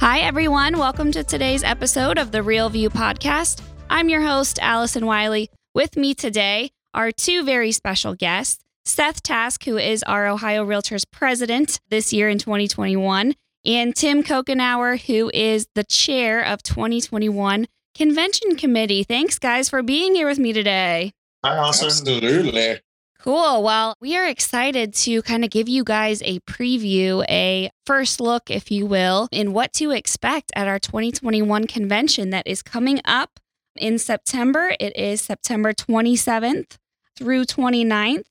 Hi, everyone. Welcome to today's episode of the Real View podcast. I'm your host, Allison Wiley. With me today are two very special guests Seth Task, who is our Ohio Realtors president this year in 2021, and Tim Kokenauer, who is the chair of 2021 Convention Committee. Thanks, guys, for being here with me today. Hi, Allison. Absolutely. Cool. Well, we are excited to kind of give you guys a preview, a first look, if you will, in what to expect at our 2021 convention that is coming up in September. It is September 27th through 29th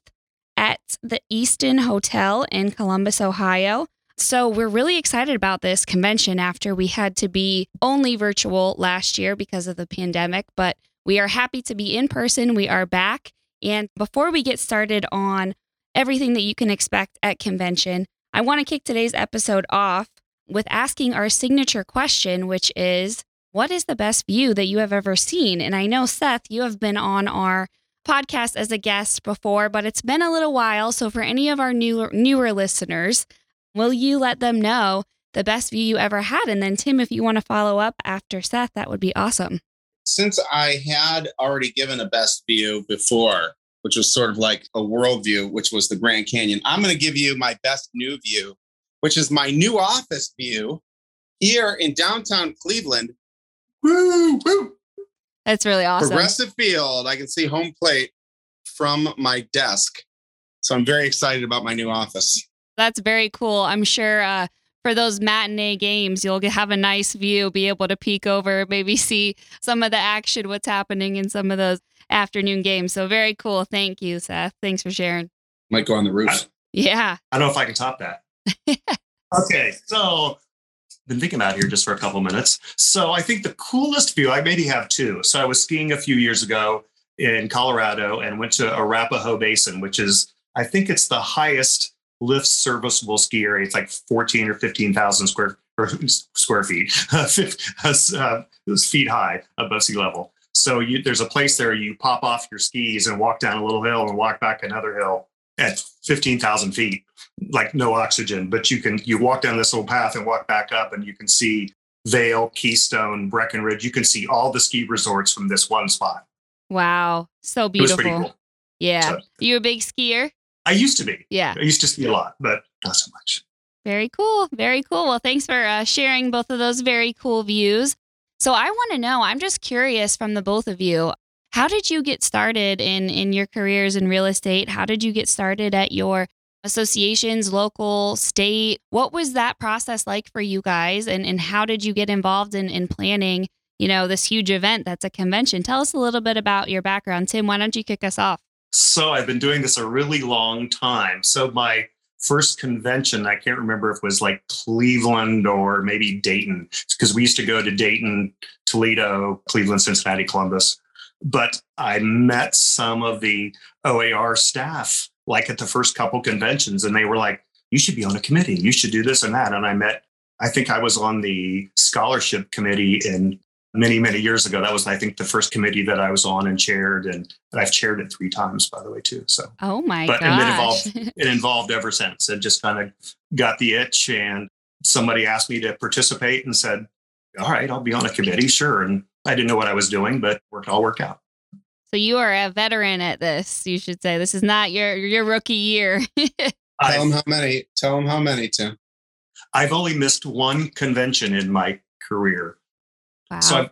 at the Easton Hotel in Columbus, Ohio. So, we're really excited about this convention after we had to be only virtual last year because of the pandemic, but we are happy to be in person. We are back and before we get started on everything that you can expect at convention, I want to kick today's episode off with asking our signature question, which is what is the best view that you have ever seen? And I know, Seth, you have been on our podcast as a guest before, but it's been a little while. So for any of our newer, newer listeners, will you let them know the best view you ever had? And then, Tim, if you want to follow up after Seth, that would be awesome since I had already given a best view before, which was sort of like a world view, which was the Grand Canyon, I'm going to give you my best new view, which is my new office view here in downtown Cleveland. Woo, woo. That's really awesome. Progressive Field. I can see home plate from my desk. So I'm very excited about my new office. That's very cool. I'm sure uh, for those matinee games, you'll have a nice view, be able to peek over, maybe see some of the action, what's happening in some of those afternoon games. So very cool. Thank you, Seth. Thanks for sharing. Might go on the roof. Yeah. I don't know if I can top that. okay, so been thinking about here just for a couple minutes. So I think the coolest view, I maybe have two. So I was skiing a few years ago in Colorado and went to Arapahoe Basin, which is I think it's the highest lift serviceable ski area. It's like 14 or 15,000 square or square feet, uh, feet high above sea level. So you, there's a place there you pop off your skis and walk down a little hill and walk back another hill at 15,000 feet, like no oxygen. But you can you walk down this little path and walk back up, and you can see Vail, Keystone, Breckenridge. You can see all the ski resorts from this one spot. Wow, so beautiful. Cool. Yeah, so, you a big skier? I used to be. Yeah. I used to ski a lot, but not so much. Very cool. Very cool. Well, thanks for uh, sharing both of those very cool views. So I want to know, I'm just curious from the both of you, how did you get started in in your careers in real estate? How did you get started at your associations, local, state? What was that process like for you guys and and how did you get involved in in planning, you know, this huge event that's a convention? Tell us a little bit about your background. Tim, why don't you kick us off? So I've been doing this a really long time. So my first convention, I can't remember if it was like Cleveland or maybe Dayton, because we used to go to Dayton, Toledo, Cleveland, Cincinnati, Columbus. But I met some of the OAR staff like at the first couple conventions, and they were like, you should be on a committee. You should do this and that. And I met, I think I was on the scholarship committee in many many years ago. That was i think the first committee that i was on and chaired and i've chaired it three times by the way too so. Oh my but gosh. it involved it involved ever since. It just kind of got the itch and somebody asked me to participate and said all right i'll be on a committee sure and i didn't know what i was doing but worked all work out. So you are a veteran at this you should say. This is not your your rookie year. Tell them how many tell them how many tim. I've only missed one convention in my career Wow. So I've,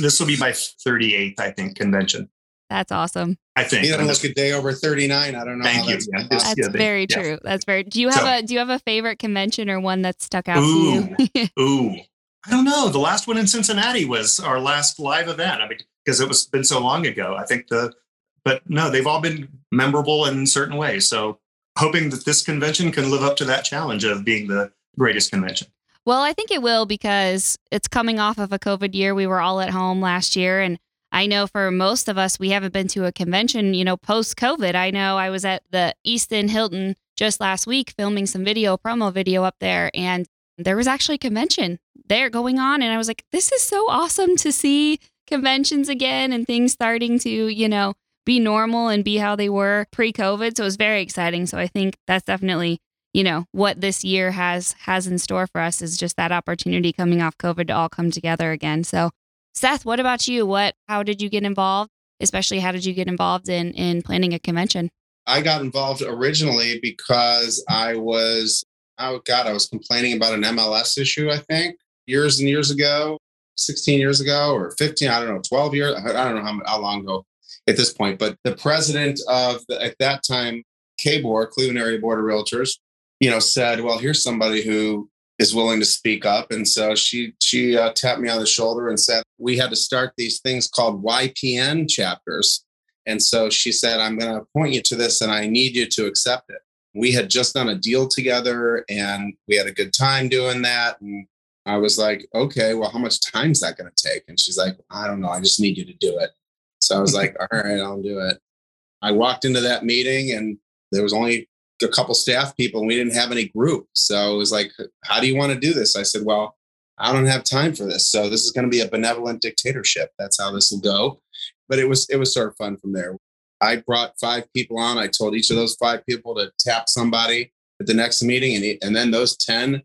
this will be my 38th, I think, convention. That's awesome. I think. You don't look a day over 39. I don't know. Thank you. That's, yeah, that's yeah, very yeah. true. That's very. Do you have So- a Do you have a favorite convention or one that stuck out Ooh, to you? ooh. I don't know. The last one in Cincinnati was our last live event. I mean, because it was been so long ago. I think the, but no, they've all been memorable in certain ways. So hoping that this convention can live up to that challenge of being the greatest convention. Well, I think it will because it's coming off of a COVID year. We were all at home last year. And I know for most of us, we haven't been to a convention, you know, post COVID. I know I was at the Easton Hilton just last week filming some video, promo video up there. And there was actually a convention there going on. And I was like, this is so awesome to see conventions again and things starting to, you know, be normal and be how they were pre COVID. So it was very exciting. So I think that's definitely you know what this year has has in store for us is just that opportunity coming off covid to all come together again. So seth what about you? What how did you get involved? Especially how did you get involved in in planning a convention? I got involved originally because i was oh god i was complaining about an mls issue i think years and years ago 16 years ago or 15 i don't know 12 years i don't know how, how long ago at this point but the president of the, at that time CABOR, Cleveland Area Board of Realtors, you know, said, "Well, here's somebody who is willing to speak up." And so she she uh, tapped me on the shoulder and said, "We had to start these things called YPN chapters." And so she said, "I'm going to appoint you to this, and I need you to accept it." We had just done a deal together, and we had a good time doing that. And I was like, "Okay, well, how much time is that going to take?" And she's like, "I don't know. I just need you to do it." So I was like, "All right, I'll do it." I walked into that meeting, and there was only a couple staff people and we didn't have any group. So it was like, how do you want to do this? I said, well, I don't have time for this. So this is going to be a benevolent dictatorship. That's how this will go. But it was it was sort of fun from there. I brought five people on. I told each of those five people to tap somebody at the next meeting, and and then those ten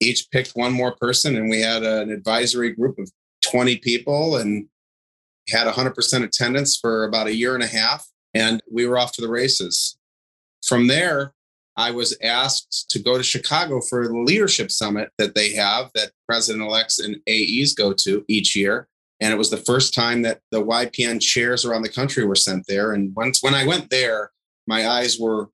each picked one more person, and we had an advisory group of twenty people, and had 100% attendance for about a year and a half, and we were off to the races. From there, I was asked to go to Chicago for the leadership summit that they have that president elects and AEs go to each year. And it was the first time that the YPN chairs around the country were sent there. And once when I went there, my eyes were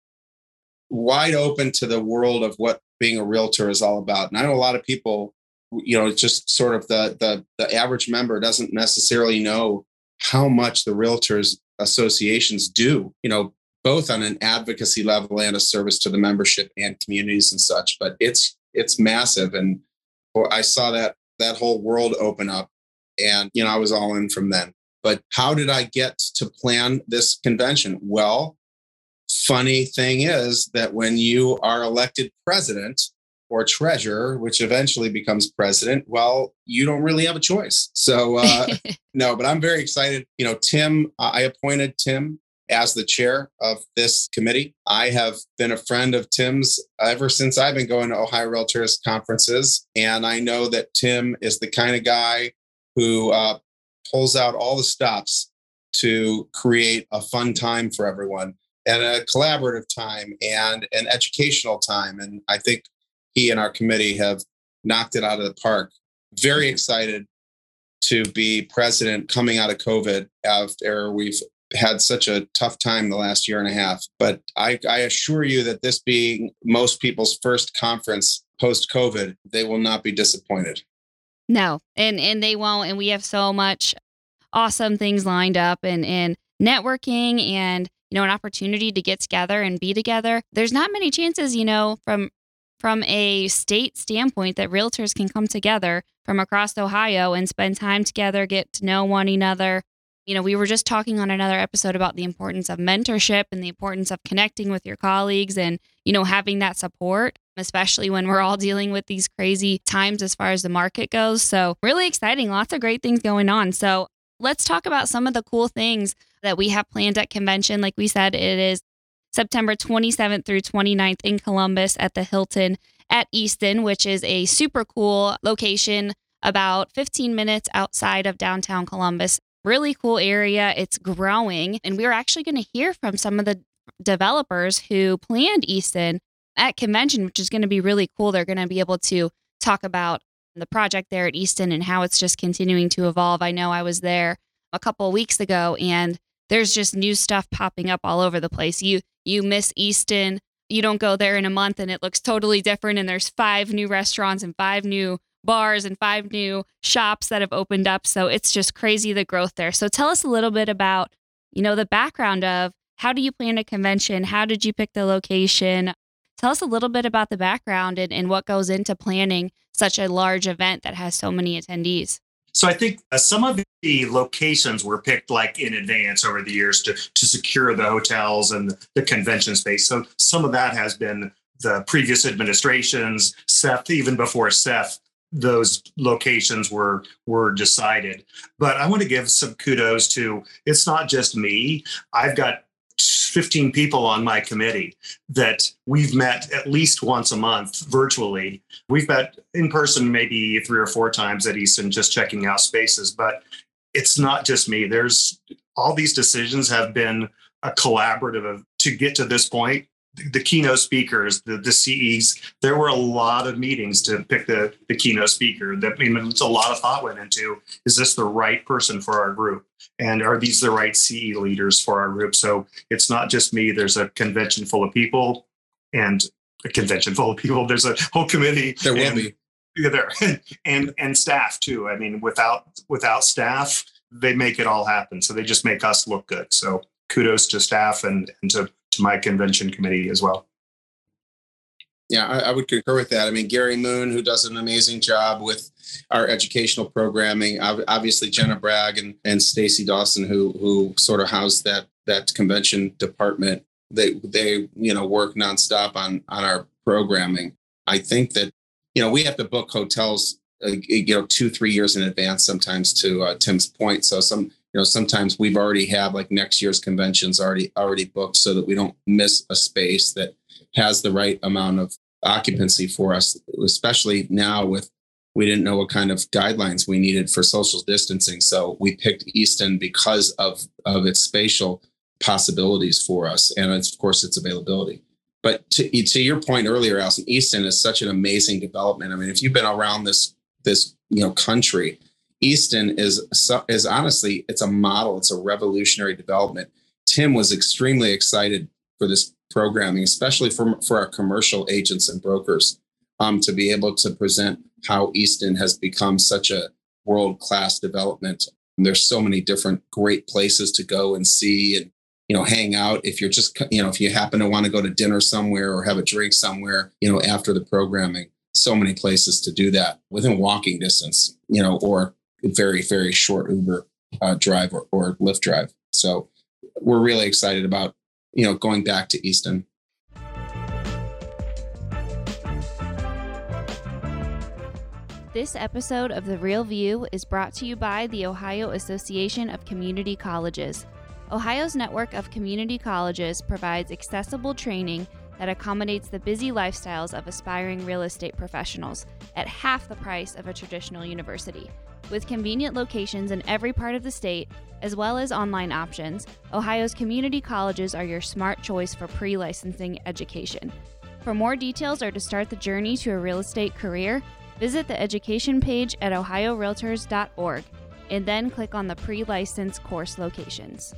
wide open to the world of what being a realtor is all about. And I know a lot of people, you know, just sort of the the, the average member doesn't necessarily know how much the realtors associations do. You know, both on an advocacy level and a service to the membership and communities and such. But it's it's massive, and I saw that that whole world open up, and you know I was all in from then. But how did I get to plan this convention? Well, funny thing is that when you are elected president or treasurer, which eventually becomes president, well, you don't really have a choice. So, uh, no, but I'm very excited. You know, Tim, I appointed Tim as the chair of this committee. I have been a friend of Tim's ever since I've been going to Ohio Realtors conferences. And I know that Tim is the kind of guy who uh, pulls out all the stops to create a fun time for everyone and a collaborative time and an educational time. And I think he and our committee have knocked it out of the park. Very excited to be president coming out of COVID after we've had such a tough time the last year and a half. But I, I assure you that this being most people's first conference post COVID, they will not be disappointed. No, and and they won't. And we have so much awesome things lined up, and and networking, and you know, an opportunity to get together and be together. There's not many chances, you know, from from a state standpoint that realtors can come together from across Ohio and spend time together, get to know one another, you know, we were just talking on another episode about the importance of mentorship and the importance of connecting with your colleagues and, you know, having that support, especially when we're all dealing with these crazy times as far as the market goes. So, really exciting. Lots of great things going on. So, let's talk about some of the cool things that we have planned at convention. Like we said, it is September 27th through 29th in Columbus at the Hilton at Easton, which is a super cool location about 15 minutes outside of downtown Columbus really cool area. It's growing. And we're actually going to hear from some of the developers who planned Easton at convention, which is going to be really cool. They're going to be able to talk about the project there at Easton and how it's just continuing to evolve. I know I was there a couple of weeks ago and there's just new stuff popping up all over the place. You you miss Easton, you don't go there in a month and it looks totally different and there's five new restaurants and five new bars and five new shops that have opened up. So it's just crazy the growth there. So tell us a little bit about, you know, the background of how do you plan a convention? How did you pick the location? Tell us a little bit about the background and, and what goes into planning such a large event that has so many attendees. So I think uh, some of the locations were picked like in advance over the years to to secure the hotels and the convention space. So some of that has been the previous administrations, Seth, even before Seth, those locations were were decided. But I want to give some kudos to it's not just me. I've got 15 people on my committee that we've met at least once a month virtually. We've met in person maybe three or four times at Easton just checking out spaces, but it's not just me. There's all these decisions have been a collaborative of, to get to this point the keynote speakers, the, the CEs, there were a lot of meetings to pick the, the keynote speaker. That I mean, it's a lot of thought went into is this the right person for our group? And are these the right CE leaders for our group? So it's not just me. There's a convention full of people and a convention full of people. There's a whole committee. There will and, be. There and and staff too. I mean, without without staff, they make it all happen. So they just make us look good. So kudos to staff and, and to to my convention committee as well. Yeah, I, I, would concur with that. I mean, Gary Moon, who does an amazing job with our educational programming, obviously Jenna Bragg and, and Stacy Dawson, who who sort of house that that convention department. They they you know work nonstop on on our programming. I think that you know we have to book hotels uh, you know two three years in advance sometimes. To uh, Tim's point, so some you know sometimes we've already have like next year's conventions already already booked so that we don't miss a space that has the right amount of occupancy for us especially now with we didn't know what kind of guidelines we needed for social distancing. So we picked easton because of of its spatial possibilities for us and of course its availability. But to, to your point earlier Allison, easton is such an amazing development. I mean if you've been around this this you know country Easton is is honestly it's a model. It's a revolutionary development. Tim was extremely excited for this programming, especially for for our commercial agents and brokers, um, to be able to present how Easton has become such a world class development. And there's so many different great places to go and see and you know hang out if you're just you know if you happen to want to go to dinner somewhere or have a drink somewhere you know after the programming so many places to do that within walking distance you know or very very short Uber uh, drive or, or Lyft drive. So we're really excited about you know going back to Easton. This episode of The Real View is brought to you by the Ohio Association of Community Colleges. Ohio's network of community colleges provides accessible training that accommodates the busy lifestyles of aspiring real estate professionals at half the price of a traditional university. With convenient locations in every part of the state, as well as online options, Ohio's community colleges are your smart choice for pre licensing education. For more details or to start the journey to a real estate career, visit the education page at ohiorealtors.org and then click on the pre license course locations.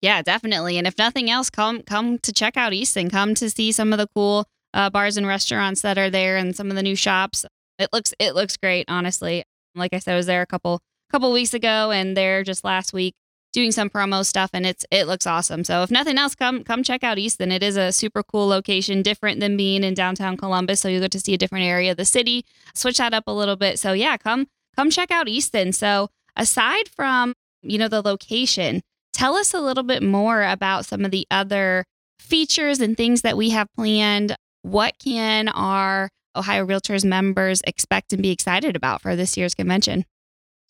Yeah, definitely. And if nothing else, come come to check out Easton. Come to see some of the cool uh, bars and restaurants that are there and some of the new shops. It looks it looks great, honestly. Like I said, I was there a couple couple weeks ago and there just last week doing some promo stuff and it's it looks awesome. So if nothing else, come come check out Easton. It is a super cool location, different than being in downtown Columbus. So you get to see a different area of the city. Switch that up a little bit. So yeah, come come check out Easton. So aside from, you know, the location, tell us a little bit more about some of the other features and things that we have planned what can our Ohio Realtors members expect and be excited about for this year's convention?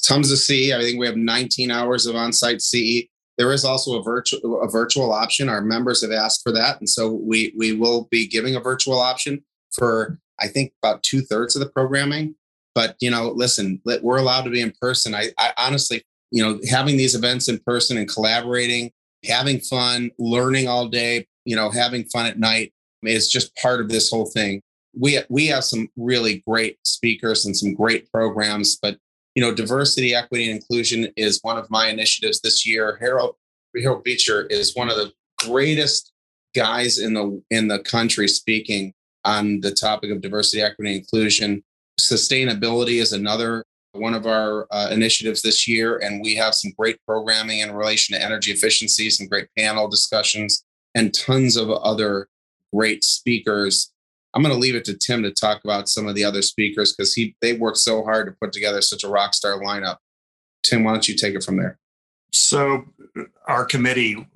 Tons of CE. I think we have 19 hours of on-site CE. There is also a virtual a virtual option. Our members have asked for that, and so we we will be giving a virtual option for I think about two thirds of the programming. But you know, listen, we're allowed to be in person. I, I honestly, you know, having these events in person and collaborating, having fun, learning all day, you know, having fun at night it's just part of this whole thing. We we have some really great speakers and some great programs, but you know, diversity, equity, and inclusion is one of my initiatives this year. Harold Harold Beecher is one of the greatest guys in the in the country speaking on the topic of diversity, equity, and inclusion. Sustainability is another one of our uh, initiatives this year, and we have some great programming in relation to energy efficiency, some great panel discussions and tons of other great speakers. I'm going to leave it to Tim to talk about some of the other speakers because he they worked so hard to put together such a rock star lineup. Tim, why don't you take it from there? So, uh, our committee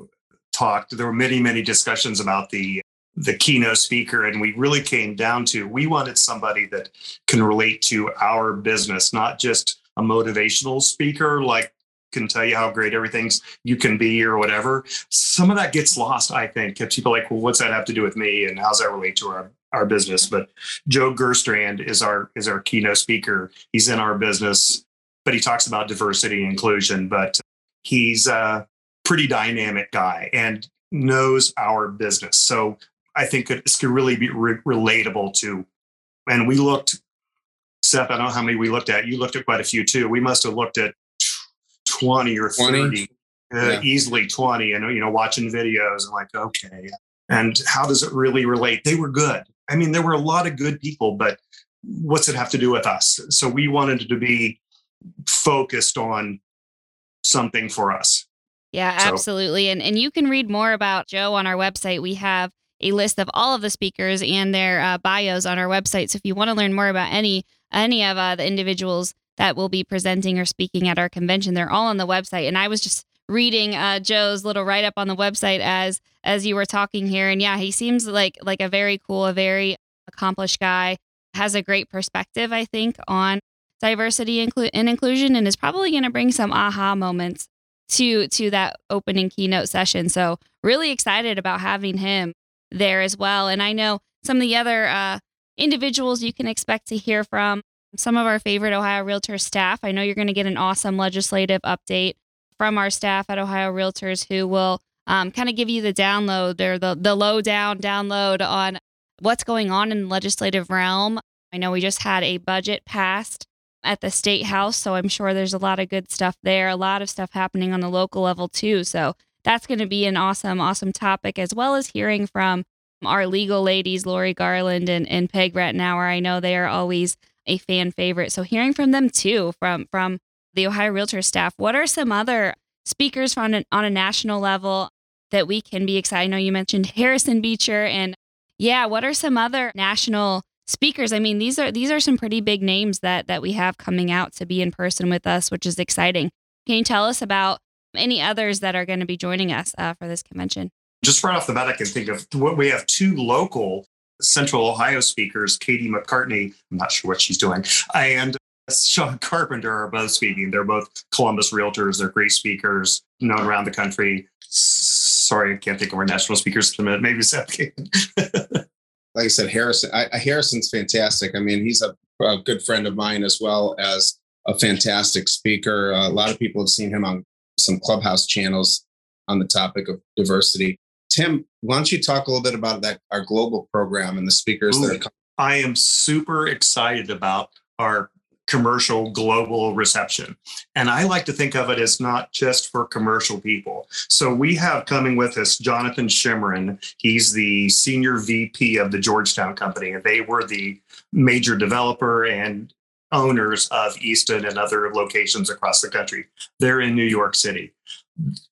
talked. There were many, many discussions about the the keynote speaker, and we really came down to we wanted somebody that can relate to our business, not just a motivational speaker like can tell you how great everything's you can be or whatever. Some of that gets lost, I think. People like, well, what's that have to do with me, and how's that relate to our our business? But Joe Gerstandt is our is our keynote speaker. He's in our business, but he talks about diversity and inclusion. But he's a pretty dynamic guy and knows our business. So I think it's could really be re- relatable to. And we looked, Seth. I don't know how many we looked at. You looked at quite a few too. We must have looked at 20 or 30, 20? Uh, yeah. easily 20, and you know, watching videos and like, okay, and how does it really relate? They were good. I mean, there were a lot of good people, but what's it have to do with us? So we wanted to be focused on something for us. Yeah, absolutely. So. And and you can read more about Joe on our website. We have a list of all of the speakers and their uh, bios on our website. So if you want to learn more about any any of uh, the individuals that will be presenting or speaking at our convention, they're all on the website. And I was just reading uh, Joe's little write up on the website as as you were talking here, and yeah, he seems like like a very cool, a very accomplished guy. Has a great perspective, I think, on diversity and inclusion, and is probably going to bring some aha moments to to that opening keynote session. So really excited about having him there as well. And I know some of the other uh, individuals you can expect to hear from, some of our favorite Ohio Realtor staff. I know you're going to get an awesome legislative update from our staff at Ohio Realtors who will um, kind of give you the download or the, the low down download on what's going on in the legislative realm. I know we just had a budget passed at the state house, so I'm sure there's a lot of good stuff there, a lot of stuff happening on the local level too. So that's going to be an awesome, awesome topic, as well as hearing from our legal ladies, Lori Garland and, and Peg Rattenauer. I know they are always a fan favorite. So hearing from them too, from from the Ohio Realtor staff, what are some other speakers on an, on a national level that we can be excited? I know you mentioned Harrison Beecher, and yeah, what are some other national speakers? I mean, these are these are some pretty big names that that we have coming out to be in person with us, which is exciting. Can you tell us about any others that are going to be joining us uh, for this convention? Just right off the bat, I can think of what we have two local Central Ohio speakers, Katie McCartney, I'm not sure what she's doing, and Sean Carpenter are both speaking. They're both Columbus realtors. They're great speakers, known around the country. Sorry, I can't think of our national speakers in a minute. Maybe Seth like I said, Harrison. I, Harrison's fantastic. I mean, he's a, a, good friend of mine as well as a fantastic speaker. Uh, a lot of people have seen him on some clubhouse channels on the topic of diversity. Tim, why don't you talk a little bit about that our global program and the speakers Ooh, that are coming? I am super excited about our commercial global reception. And I like to think of it as not just for commercial people. So we have coming with us Jonathan Shimmerin. He's the senior VP of the Georgetown Company, and they were the major developer and owners of Easton and other locations across the country. They're in New York City.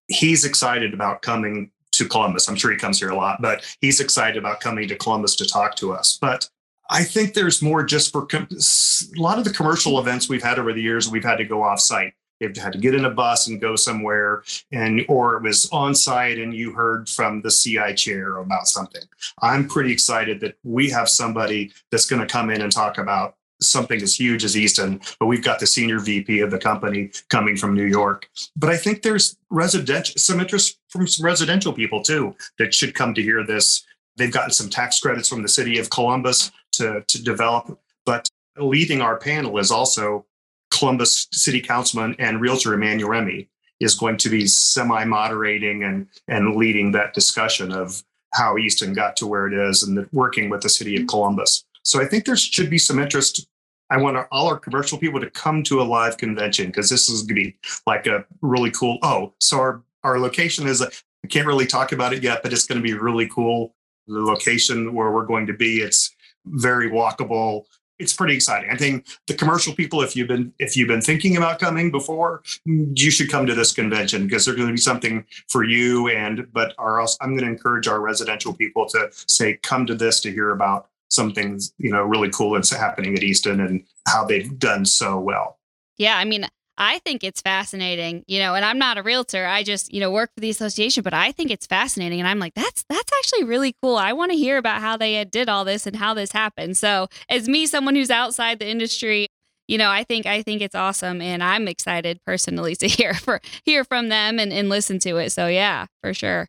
He's excited about coming to Columbus. I'm sure he comes here a lot, but he's excited about coming to Columbus to talk to us. But I think there's more just for com- a lot of the commercial events we've had over the years, we've had to go off site. They've had to get in a bus and go somewhere, and or it was on site and you heard from the CI chair about something. I'm pretty excited that we have somebody that's going to come in and talk about something as huge as Easton, but we've got the senior VP of the company coming from New York. But I think there's residential some interest from some residential people too that should come to hear this. They've gotten some tax credits from the city of Columbus to, to develop, but leading our panel is also Columbus City Councilman and Realtor Emmanuel Remy is going to be semi-moderating and and leading that discussion of how Easton got to where it is and the, working with the city of Columbus. So I think there should be some interest. I want all our commercial people to come to a live convention because this is going to be like a really cool. Oh, so our our location is. I can't really talk about it yet, but it's going to be really cool. The location where we're going to be, it's very walkable. it's pretty exciting. I think the commercial people, if you've been if you've been thinking about coming before, you should come to this convention because there's going to be something for you. And but our I'm going to encourage our residential people to say come to this to hear about some things you know really cool that's happening at Easton and how they've done so well. Yeah, I mean, I think it's fascinating, you know, and I'm not a realtor. I just, you know, work for the association, but I think it's fascinating. And I'm like, that's that's actually really cool. I want to hear about how they did all this and how this happened. So as me, someone who's outside the industry, you know, I think I think it's awesome and I'm excited personally to hear for hear from them and, and listen to it. So yeah, for sure.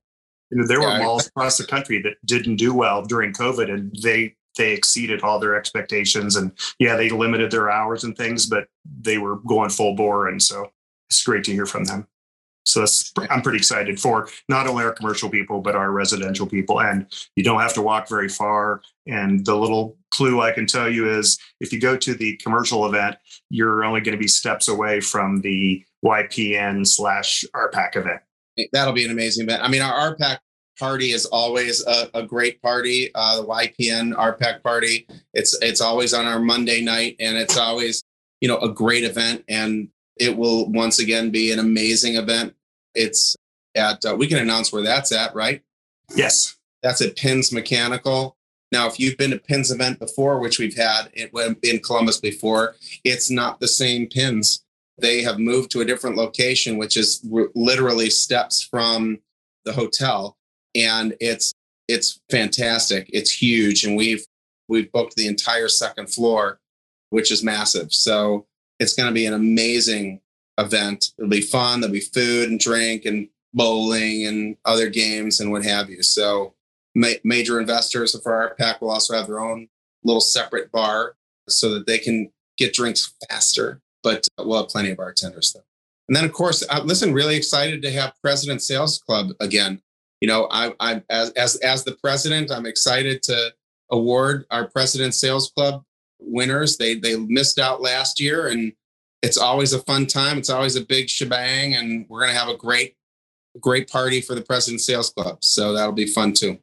You know, there were malls across the country that didn't do well during COVID and they they exceeded all their expectations. And yeah, they limited their hours and things, but they were going full bore. And so it's great to hear from them. So I'm pretty excited for not only our commercial people, but our residential people. And you don't have to walk very far. And the little clue I can tell you is if you go to the commercial event, you're only going to be steps away from the YPN slash RPAC event. That'll be an amazing event. I mean, our RPAC party is always a, a great party. Uh, the YPN RPAC party. It's it's always on our Monday night, and it's always you know a great event, and it will once again be an amazing event. It's at uh, we can announce where that's at, right? Yes, that's at Pins Mechanical. Now, if you've been to Pins event before, which we've had in Columbus before, it's not the same Pins. They have moved to a different location, which is literally steps from the hotel and it's it's fantastic. It's huge, and we've we've booked the entire second floor, which is massive. So it's going to be an amazing event. It'll be fun. There'll be food and drink and bowling and other games and what have you. So ma- major investors for RPAC will also have their own little separate bar so that they can get drinks faster. But we'll have plenty of bartenders though. And then, of course, uh, listen, really excited to have President Sales Club again you know, I, I as, as as the president, I'm excited to award our President Sales Club winners. They they missed out last year, and it's always a fun time. It's always a big shebang, and we're gonna have a great great party for the President Sales Club. So that'll be fun too.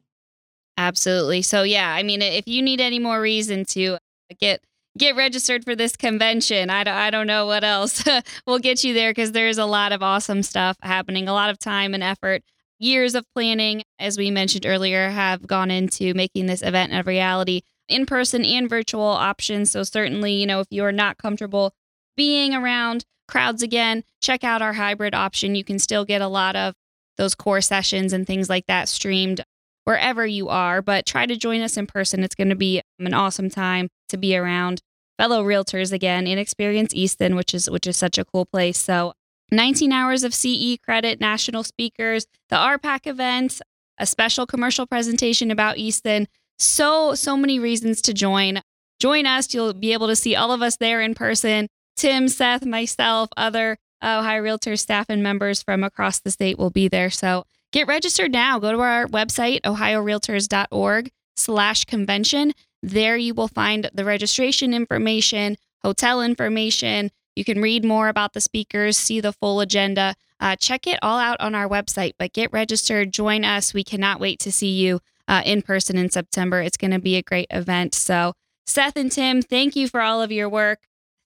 Absolutely. So yeah, I mean, if you need any more reason to get get registered for this convention. I don't, I don't know what else we'll get you there because there's a lot of awesome stuff happening, a lot of time and effort years of planning, as we mentioned earlier, have gone into making this event a reality in person and virtual options. So, certainly, you know, if you're not comfortable being around crowds again, check out our hybrid option. You can still get a lot of those core sessions and things like that streamed wherever you are, but try to join us in person. It's going to be an awesome time to be around fellow realtors again in Experience Easton, which is which is such a cool place. So 19 hours of CE credit, national speakers, the RPAC event, a special commercial presentation about Easton. So, so many reasons to join. Join us. You'll be able to see all of us there in person. Tim, Seth, myself, other uh, Ohio Realtors staff and members from across the state will be there. So get registered now. Go to our website, ohiorealtors.org slash convention. There you will find the registration information, hotel information, you can read more about the speakers, see the full agenda. Uh, check it all out on our website, but get registered, join us. We cannot wait to see you uh, in person in September. It's going to be a great event. So, Seth and Tim, thank you for all of your work.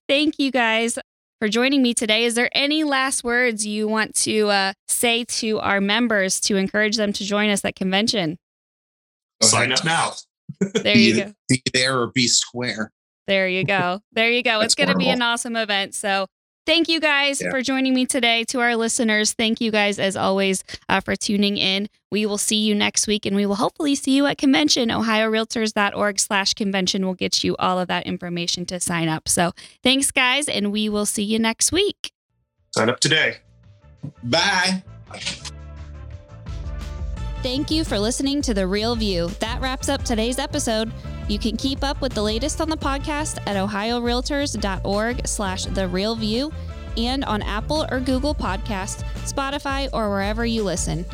Thank you guys for joining me today. Is there any last words you want to uh, say to our members to encourage them to join us at convention? Sign up now. There you go. Be there or be square. There you go. There you go. it's going to be an awesome event. So, thank you guys yeah. for joining me today. To our listeners, thank you guys as always uh, for tuning in. We will see you next week, and we will hopefully see you at convention. OhioRealtors.org/slash convention will get you all of that information to sign up. So, thanks, guys, and we will see you next week. Sign up today. Bye. Thank you for listening to The Real View. That wraps up today's episode. You can keep up with the latest on the podcast at ohiorealtors.org slash the real view and on Apple or Google Podcasts, Spotify, or wherever you listen.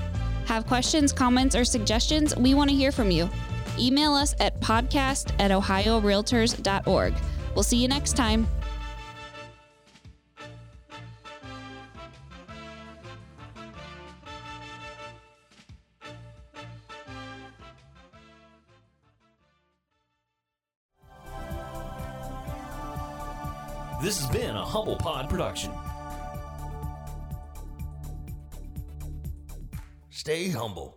Have questions, comments, or suggestions? We want to hear from you. Email us at podcast at ohiorealtors.org. We'll see you next time. Production. Stay humble.